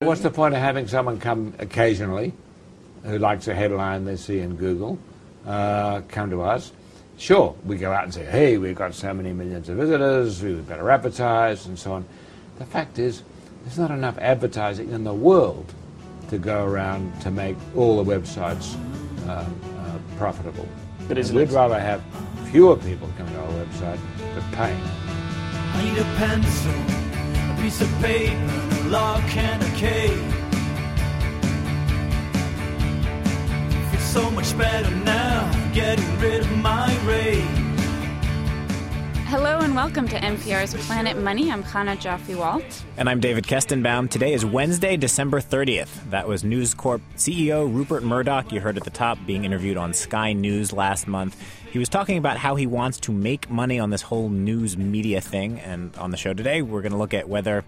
What's the point of having someone come occasionally who likes a headline they see in Google uh, come to us? Sure, we go out and say, hey, we've got so many millions of visitors, we would better advertise, and so on. The fact is, there's not enough advertising in the world to go around to make all the websites uh, uh, profitable. But is We'd rather have fewer people coming to our website but paying. I need a pencil, a piece of paper, a lock and a key. Feels so much better now, getting rid of my rage. Hello and welcome to NPR's Planet Money. I'm Chana Joffe Walt. And I'm David Kestenbaum. Today is Wednesday, December 30th. That was News Corp CEO Rupert Murdoch, you heard at the top, being interviewed on Sky News last month. He was talking about how he wants to make money on this whole news media thing. And on the show today, we're going to look at whether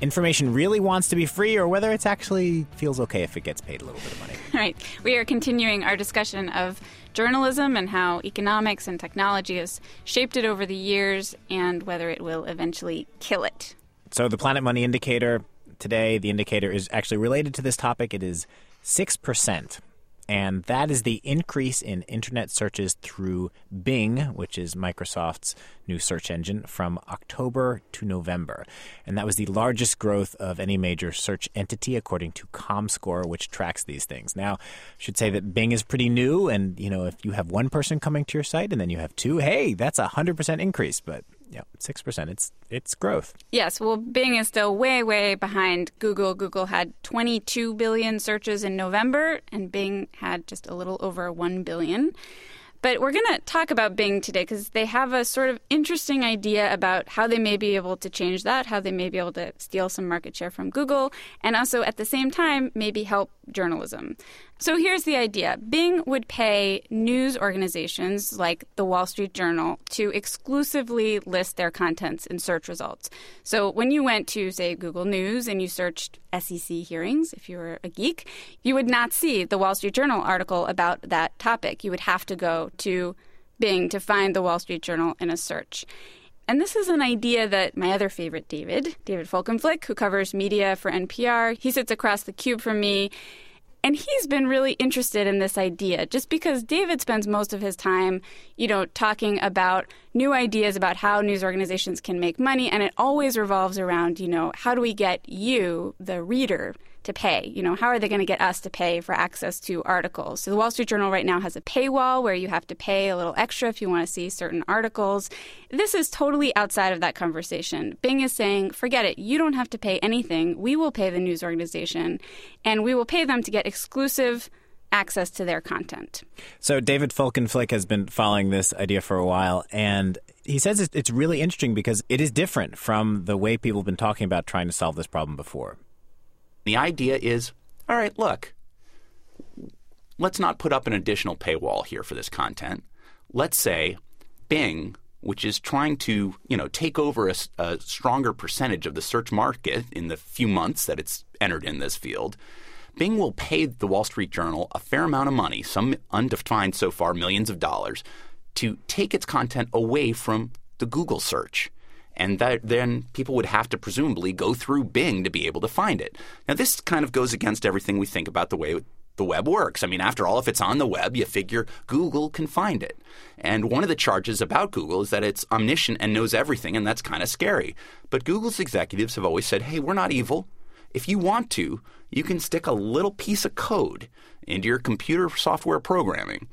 information really wants to be free or whether it actually feels okay if it gets paid a little bit of money. All right. We are continuing our discussion of journalism and how economics and technology has shaped it over the years and whether it will eventually kill it. So, the Planet Money Indicator today, the indicator is actually related to this topic. It is 6% and that is the increase in internet searches through Bing, which is Microsoft's new search engine, from October to November. And that was the largest growth of any major search entity, according to ComScore, which tracks these things. Now, I should say that Bing is pretty new, and you know, if you have one person coming to your site and then you have two, hey, that's a hundred percent increase. But yeah, six percent. It's it's growth. Yes, well, Bing is still way, way behind Google. Google had 22 billion searches in November, and Bing had just a little over 1 billion. But we're going to talk about Bing today because they have a sort of interesting idea about how they may be able to change that, how they may be able to steal some market share from Google, and also at the same time, maybe help journalism. So here's the idea Bing would pay news organizations like the Wall Street Journal to exclusively list their contents in search results. So when you went to, say, Google News and you searched SEC hearings, if you were a geek, you would not see the Wall Street Journal article about that topic. You would have to go to Bing to find the Wall Street Journal in a search. And this is an idea that my other favorite, David, David Folkenflik, who covers media for NPR, he sits across the cube from me. And he's been really interested in this idea just because David spends most of his time, you know, talking about new ideas about how news organizations can make money. And it always revolves around, you know, how do we get you, the reader, to pay? You know, how are they going to get us to pay for access to articles? So the Wall Street Journal right now has a paywall where you have to pay a little extra if you want to see certain articles. This is totally outside of that conversation. Bing is saying, forget it. You don't have to pay anything. We will pay the news organization and we will pay them to get exclusive access to their content. So David Folkenflik has been following this idea for a while and he says it's really interesting because it is different from the way people have been talking about trying to solve this problem before. The idea is all right, look, let's not put up an additional paywall here for this content. Let's say Bing, which is trying to you know take over a, a stronger percentage of the search market in the few months that it's entered in this field, Bing will pay the Wall Street Journal a fair amount of money, some undefined so far, millions of dollars, to take its content away from the Google search and that, then people would have to presumably go through Bing to be able to find it. Now, this kind of goes against everything we think about the way the web works. I mean, after all, if it's on the web, you figure Google can find it. And one of the charges about Google is that it's omniscient and knows everything, and that's kind of scary. But Google's executives have always said, hey, we're not evil. If you want to, you can stick a little piece of code into your computer software programming,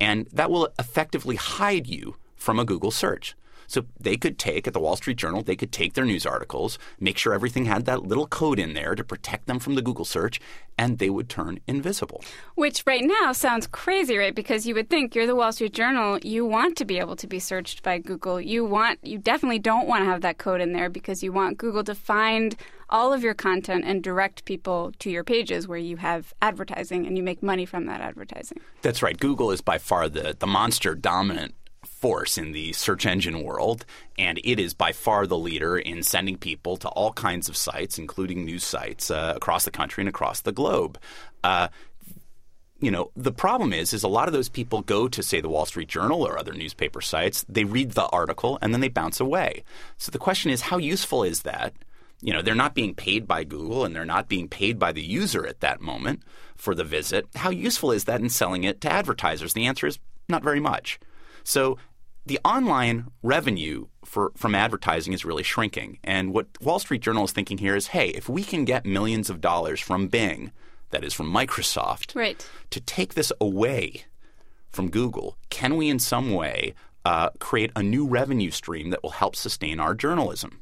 and that will effectively hide you from a Google search. So they could take, at the Wall Street Journal, they could take their news articles, make sure everything had that little code in there to protect them from the Google search, and they would turn invisible. Which right now sounds crazy, right? Because you would think you're the Wall Street Journal, you want to be able to be searched by Google. You want, you definitely don't want to have that code in there because you want Google to find all of your content and direct people to your pages where you have advertising and you make money from that advertising. That's right. Google is by far the, the monster dominant force in the search engine world, and it is by far the leader in sending people to all kinds of sites, including news sites uh, across the country and across the globe. Uh, you know, the problem is, is a lot of those people go to, say, the Wall Street Journal or other newspaper sites. They read the article and then they bounce away. So the question is, how useful is that? you know, they're not being paid by Google and they're not being paid by the user at that moment for the visit. How useful is that in selling it to advertisers? The answer is not very much. So the online revenue for, from advertising is really shrinking. And what Wall Street Journal is thinking here is hey, if we can get millions of dollars from Bing, that is from Microsoft, Right. to take this away from Google, can we in some way uh, create a new revenue stream that will help sustain our journalism?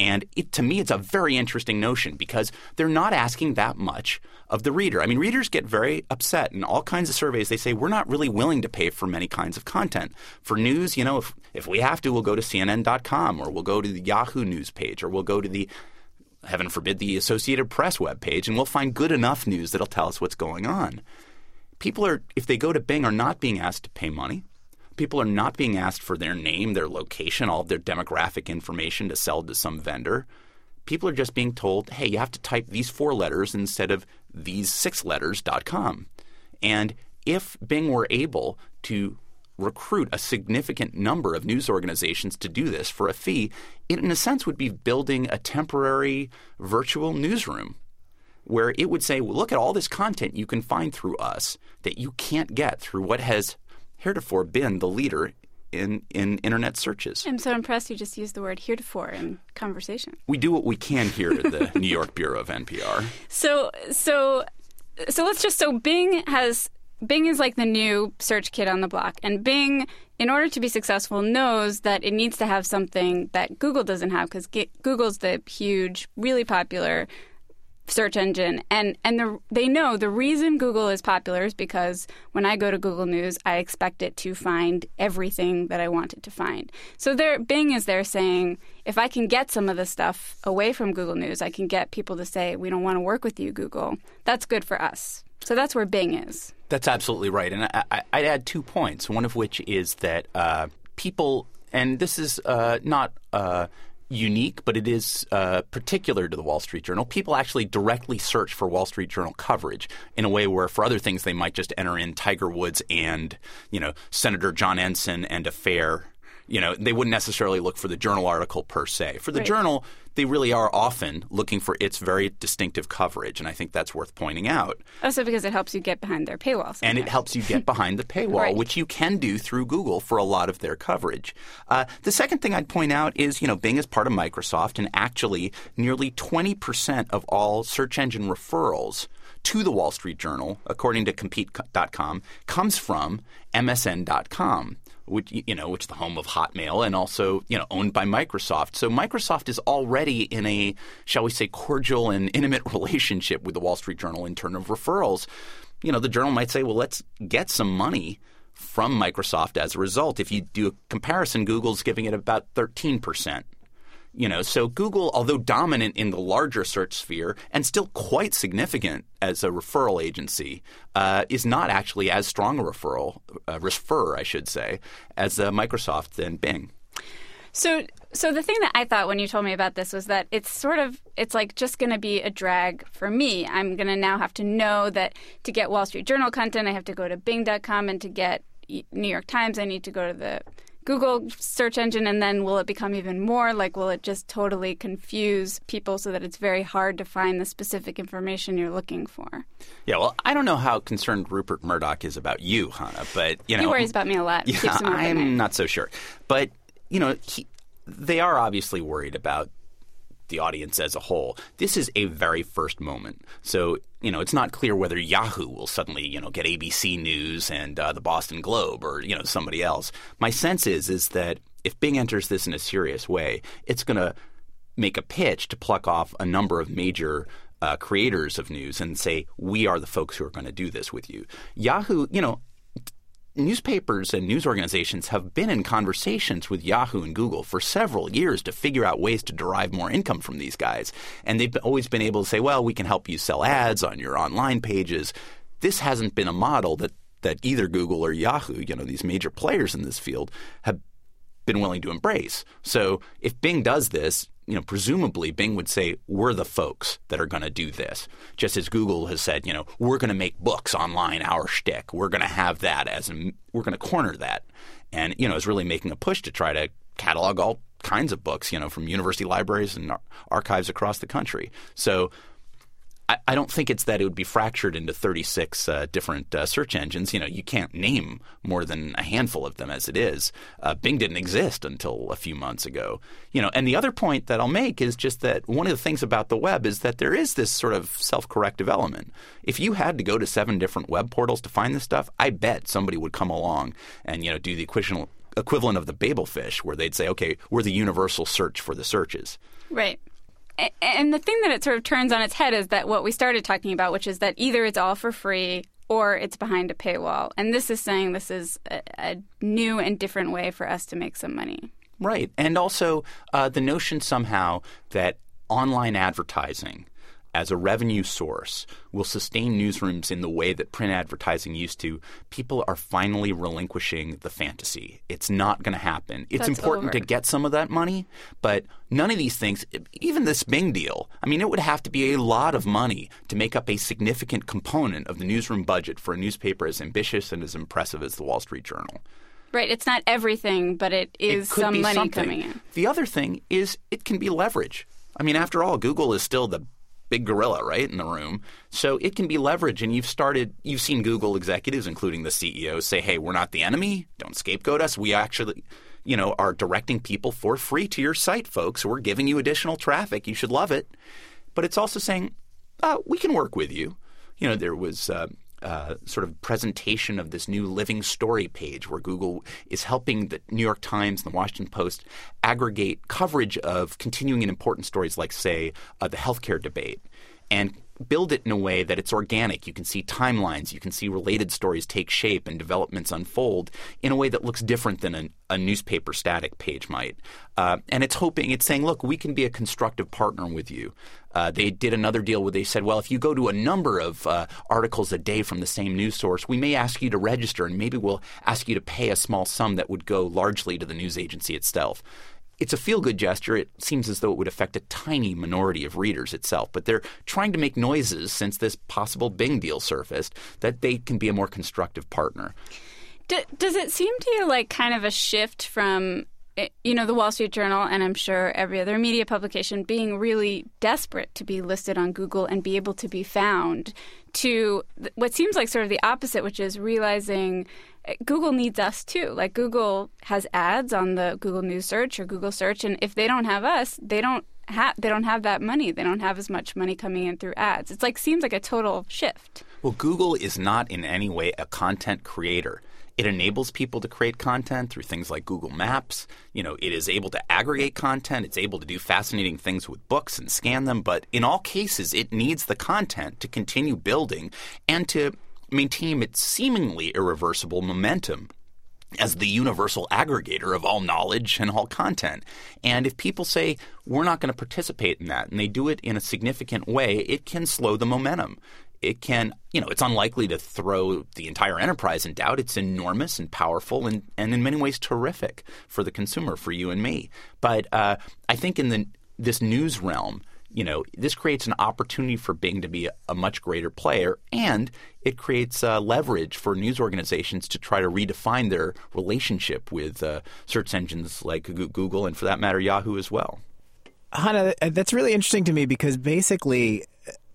And it, to me, it's a very interesting notion because they're not asking that much of the reader. I mean, readers get very upset in all kinds of surveys. They say, we're not really willing to pay for many kinds of content. For news, you know, if, if we have to, we'll go to CNN.com or we'll go to the Yahoo News page or we'll go to the, heaven forbid, the Associated Press webpage and we'll find good enough news that'll tell us what's going on. People are, if they go to Bing, are not being asked to pay money. People are not being asked for their name, their location, all of their demographic information to sell to some vendor. People are just being told, hey, you have to type these four letters instead of these six letters.com. And if Bing were able to recruit a significant number of news organizations to do this for a fee, it in a sense would be building a temporary virtual newsroom where it would say, well, look at all this content you can find through us that you can't get through what has heretofore been the leader in, in internet searches. I'm so impressed you just used the word heretofore in conversation. We do what we can here at the New York Bureau of NPR. So so so let's just so Bing has Bing is like the new search kit on the block and Bing in order to be successful knows that it needs to have something that Google doesn't have because Google's the huge really popular search engine and and the, they know the reason Google is popular is because when I go to Google News I expect it to find everything that I want it to find. So there Bing is there saying if I can get some of the stuff away from Google News I can get people to say we don't want to work with you Google. That's good for us. So that's where Bing is. That's absolutely right. And I, I'd add two points. One of which is that uh, people, and this is uh, not uh, unique, but it is uh, particular to the Wall Street Journal. People actually directly search for Wall Street Journal coverage in a way where, for other things, they might just enter in Tiger Woods and you know Senator John Ensign and affair. You know, they wouldn't necessarily look for the journal article per se. For the Right. journal, they really are often looking for its very distinctive coverage, and I think that's worth pointing out. Also because it helps you get behind their paywall. And it helps you get behind the paywall, Right. which you can do through Google for a lot of their coverage. Uh, the second thing I'd point out is, you know, Bing is part of Microsoft, and actually nearly 20% of all search engine referrals to the Wall Street Journal, according to Compete.com, comes from MSN.com. Which you know, which is the home of Hotmail, and also you know owned by Microsoft. So Microsoft is already in a, shall we say, cordial and intimate relationship with the Wall Street Journal in terms of referrals you know, the journal might say, well, let's get some money from Microsoft as a result. If you do a comparison, Google's giving it about 13%. You know, so Google, although dominant in the larger search sphere and still quite significant as a referral agency, uh, is not actually as strong a referral, uh, refer, I should say, as uh, Microsoft and Bing. So, so the thing that I thought when you told me about this was that it's sort of it's like just going to be a drag for me. I'm going to now have to know that to get Wall Street Journal content, I have to go to Bing.com, and to get New York Times, I need to go to the Google search engine. And then will it become even more like? Will it just totally confuse people so that it's very hard to find the specific information you're looking for? Yeah, well, I don't know how concerned Rupert Murdoch is about you, Chana, but you know He worries about me a lot. Yeah, Keeps him up at night. I'm not so sure. But, you know, he, they are obviously worried about the audience as a whole. This is a very first moment. So, you know, it's not clear whether Yahoo will suddenly, you know, get ABC News and uh, the Boston Globe or, you know, somebody else. My sense is is that if Bing enters this in a serious way, it's going to make a pitch to pluck off a number of major uh, creators of news and say, we are the folks who are going to do this with you. Yahoo, you know, newspapers and news organizations have been in conversations with Yahoo and Google for several years to figure out ways to derive more income from these guys. And they've always been able to say, well, we can help you sell ads on your online pages. This hasn't been a model that, that either Google or Yahoo, you know, these major players in this field, have been willing to embrace. So if Bing does this, you know, presumably Bing would say, we're the folks that are going to do this. Just as Google has said, you know, we're going to make books online our shtick. We're going to have that as a, we're going to corner that. And, you know, is really making a push to try to catalog all kinds of books, you know, from university libraries and ar- archives across the country. So I, I don't think it's that it would be fractured into 36 uh, different uh, search engines. You know, you can't name more than a handful of them as it is. Uh, Bing didn't exist until a few months ago. You know, and the other point that I'll make is just that one of the things about the web is that there is this sort of self-corrective element. If you had to go to seven different web portals to find this stuff, I bet somebody would come along and you know do the equivalent equivalent of the Babel fish, where they'd say, "Okay, we're the universal search for the searches." Right. And the thing that it sort of turns on its head is that what we started talking about, which is that either it's all for free or it's behind a paywall. And this is saying this is a, a new and different way for us to make some money. Right. And also uh, the notion somehow that online advertising as a revenue source will sustain newsrooms in the way that print advertising used to, people are finally relinquishing the fantasy. It's not going to happen. It's That's important to get some of that money, but none of these things, even this Bing deal, I mean, it would have to be a lot of money to make up a significant component of the newsroom budget for a newspaper as ambitious and as impressive as the Wall Street Journal. Right. It's not everything, but it is it some money something. coming in. The other thing is it can be leverage. I mean, after all, Google is still the big gorilla, right, in the room. So it can be leverage. And you've started, you've seen Google executives, including the CEO, say, hey, we're not the enemy. Don't scapegoat us. We actually, you know, are directing people for free to your site, folks. We're giving you additional traffic. You should love it. But it's also saying, uh, we can work with you. You know, there was. Uh, uh, sort of presentation of this new living story page where Google is helping the New York Times and the Washington Post aggregate coverage of continuing and important stories like, say, uh, the healthcare debate. And build it in a way that it's organic. You can see timelines, you can see related stories take shape and developments unfold in a way that looks different than a, a newspaper static page might. Uh, and it's hoping, it's saying, look, we can be a constructive partner with you. Uh, they did another deal where they said, well, if you go to a number of uh, articles a day from the same news source, we may ask you to register and maybe we'll ask you to pay a small sum that would go largely to the news agency itself it's a feel good gesture. It seems as though it would affect a tiny minority of readers itself, but they're trying to make noises since this possible Bing deal surfaced that they can be a more constructive partner. Does it seem to you like kind of a shift from, you know, the Wall Street Journal and I'm sure every other media publication being really desperate to be listed on Google and be able to be found to what seems like sort of the opposite, which is realizing eh, Google needs us too. Like Google has ads on the Google News search or Google search, and if they don't have us, they don't have they don't have that money. They don't have as much money coming in through ads. It's like seems like a total shift. Well, Google is not in any way a content creator. It enables people to create content through things like Google Maps. You know, it is able to aggregate content. It's able to do fascinating things with books and scan them. But in all cases, it needs the content to continue building and to maintain its seemingly irreversible momentum as the universal aggregator of all knowledge and all content. And if people say, we're not going to participate in that, and they do it in a significant way, it can slow the momentum. It can, you know, it's unlikely to throw the entire enterprise in doubt. It's enormous and powerful and, and in many ways terrific for the consumer, for you and me. But uh, I think in the this news realm, you know, this creates an opportunity for Bing to be a, a much greater player, and it creates uh, leverage for news organizations to try to redefine their relationship with uh, search engines like Google and, for that matter, Yahoo as well. Chana, that's really interesting to me because basically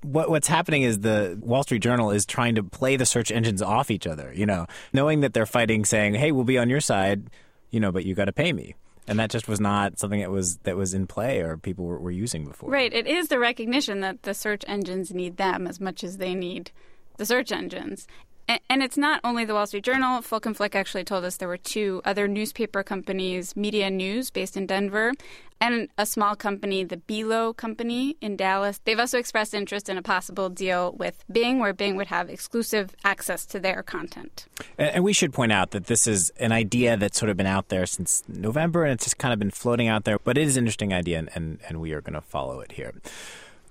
what what's happening is the Wall Street Journal is trying to play the search engines off each other, you know, knowing that they're fighting saying, "Hey, we'll be on your side, you know, but you got to pay me." And that just was not something that was that was in play or people were, were using before. Right. It is the recognition that the search engines need them as much as they need the search engines. And it's not only the Wall Street Journal. Folkenflik actually told us there were two other newspaper companies, Media News, based in Denver, and a small company, the Belo Company in Dallas. They've also expressed interest in a possible deal with Bing, where Bing would have exclusive access to their content. And, and we should point out that this is an idea that's sort of been out there since November, and it's just kind of been floating out there. But it is an interesting idea, and, and, and we are going to follow it here.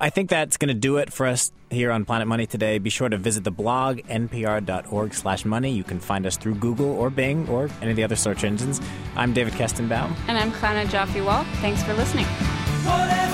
I think that's going to do it for us here on Planet Money today. Be sure to visit the blog, npr.org slash money. You can find us through Google or Bing or any of the other search engines. I'm David Kestenbaum. And I'm Chana Joffe Walt. Thanks for listening. Whatever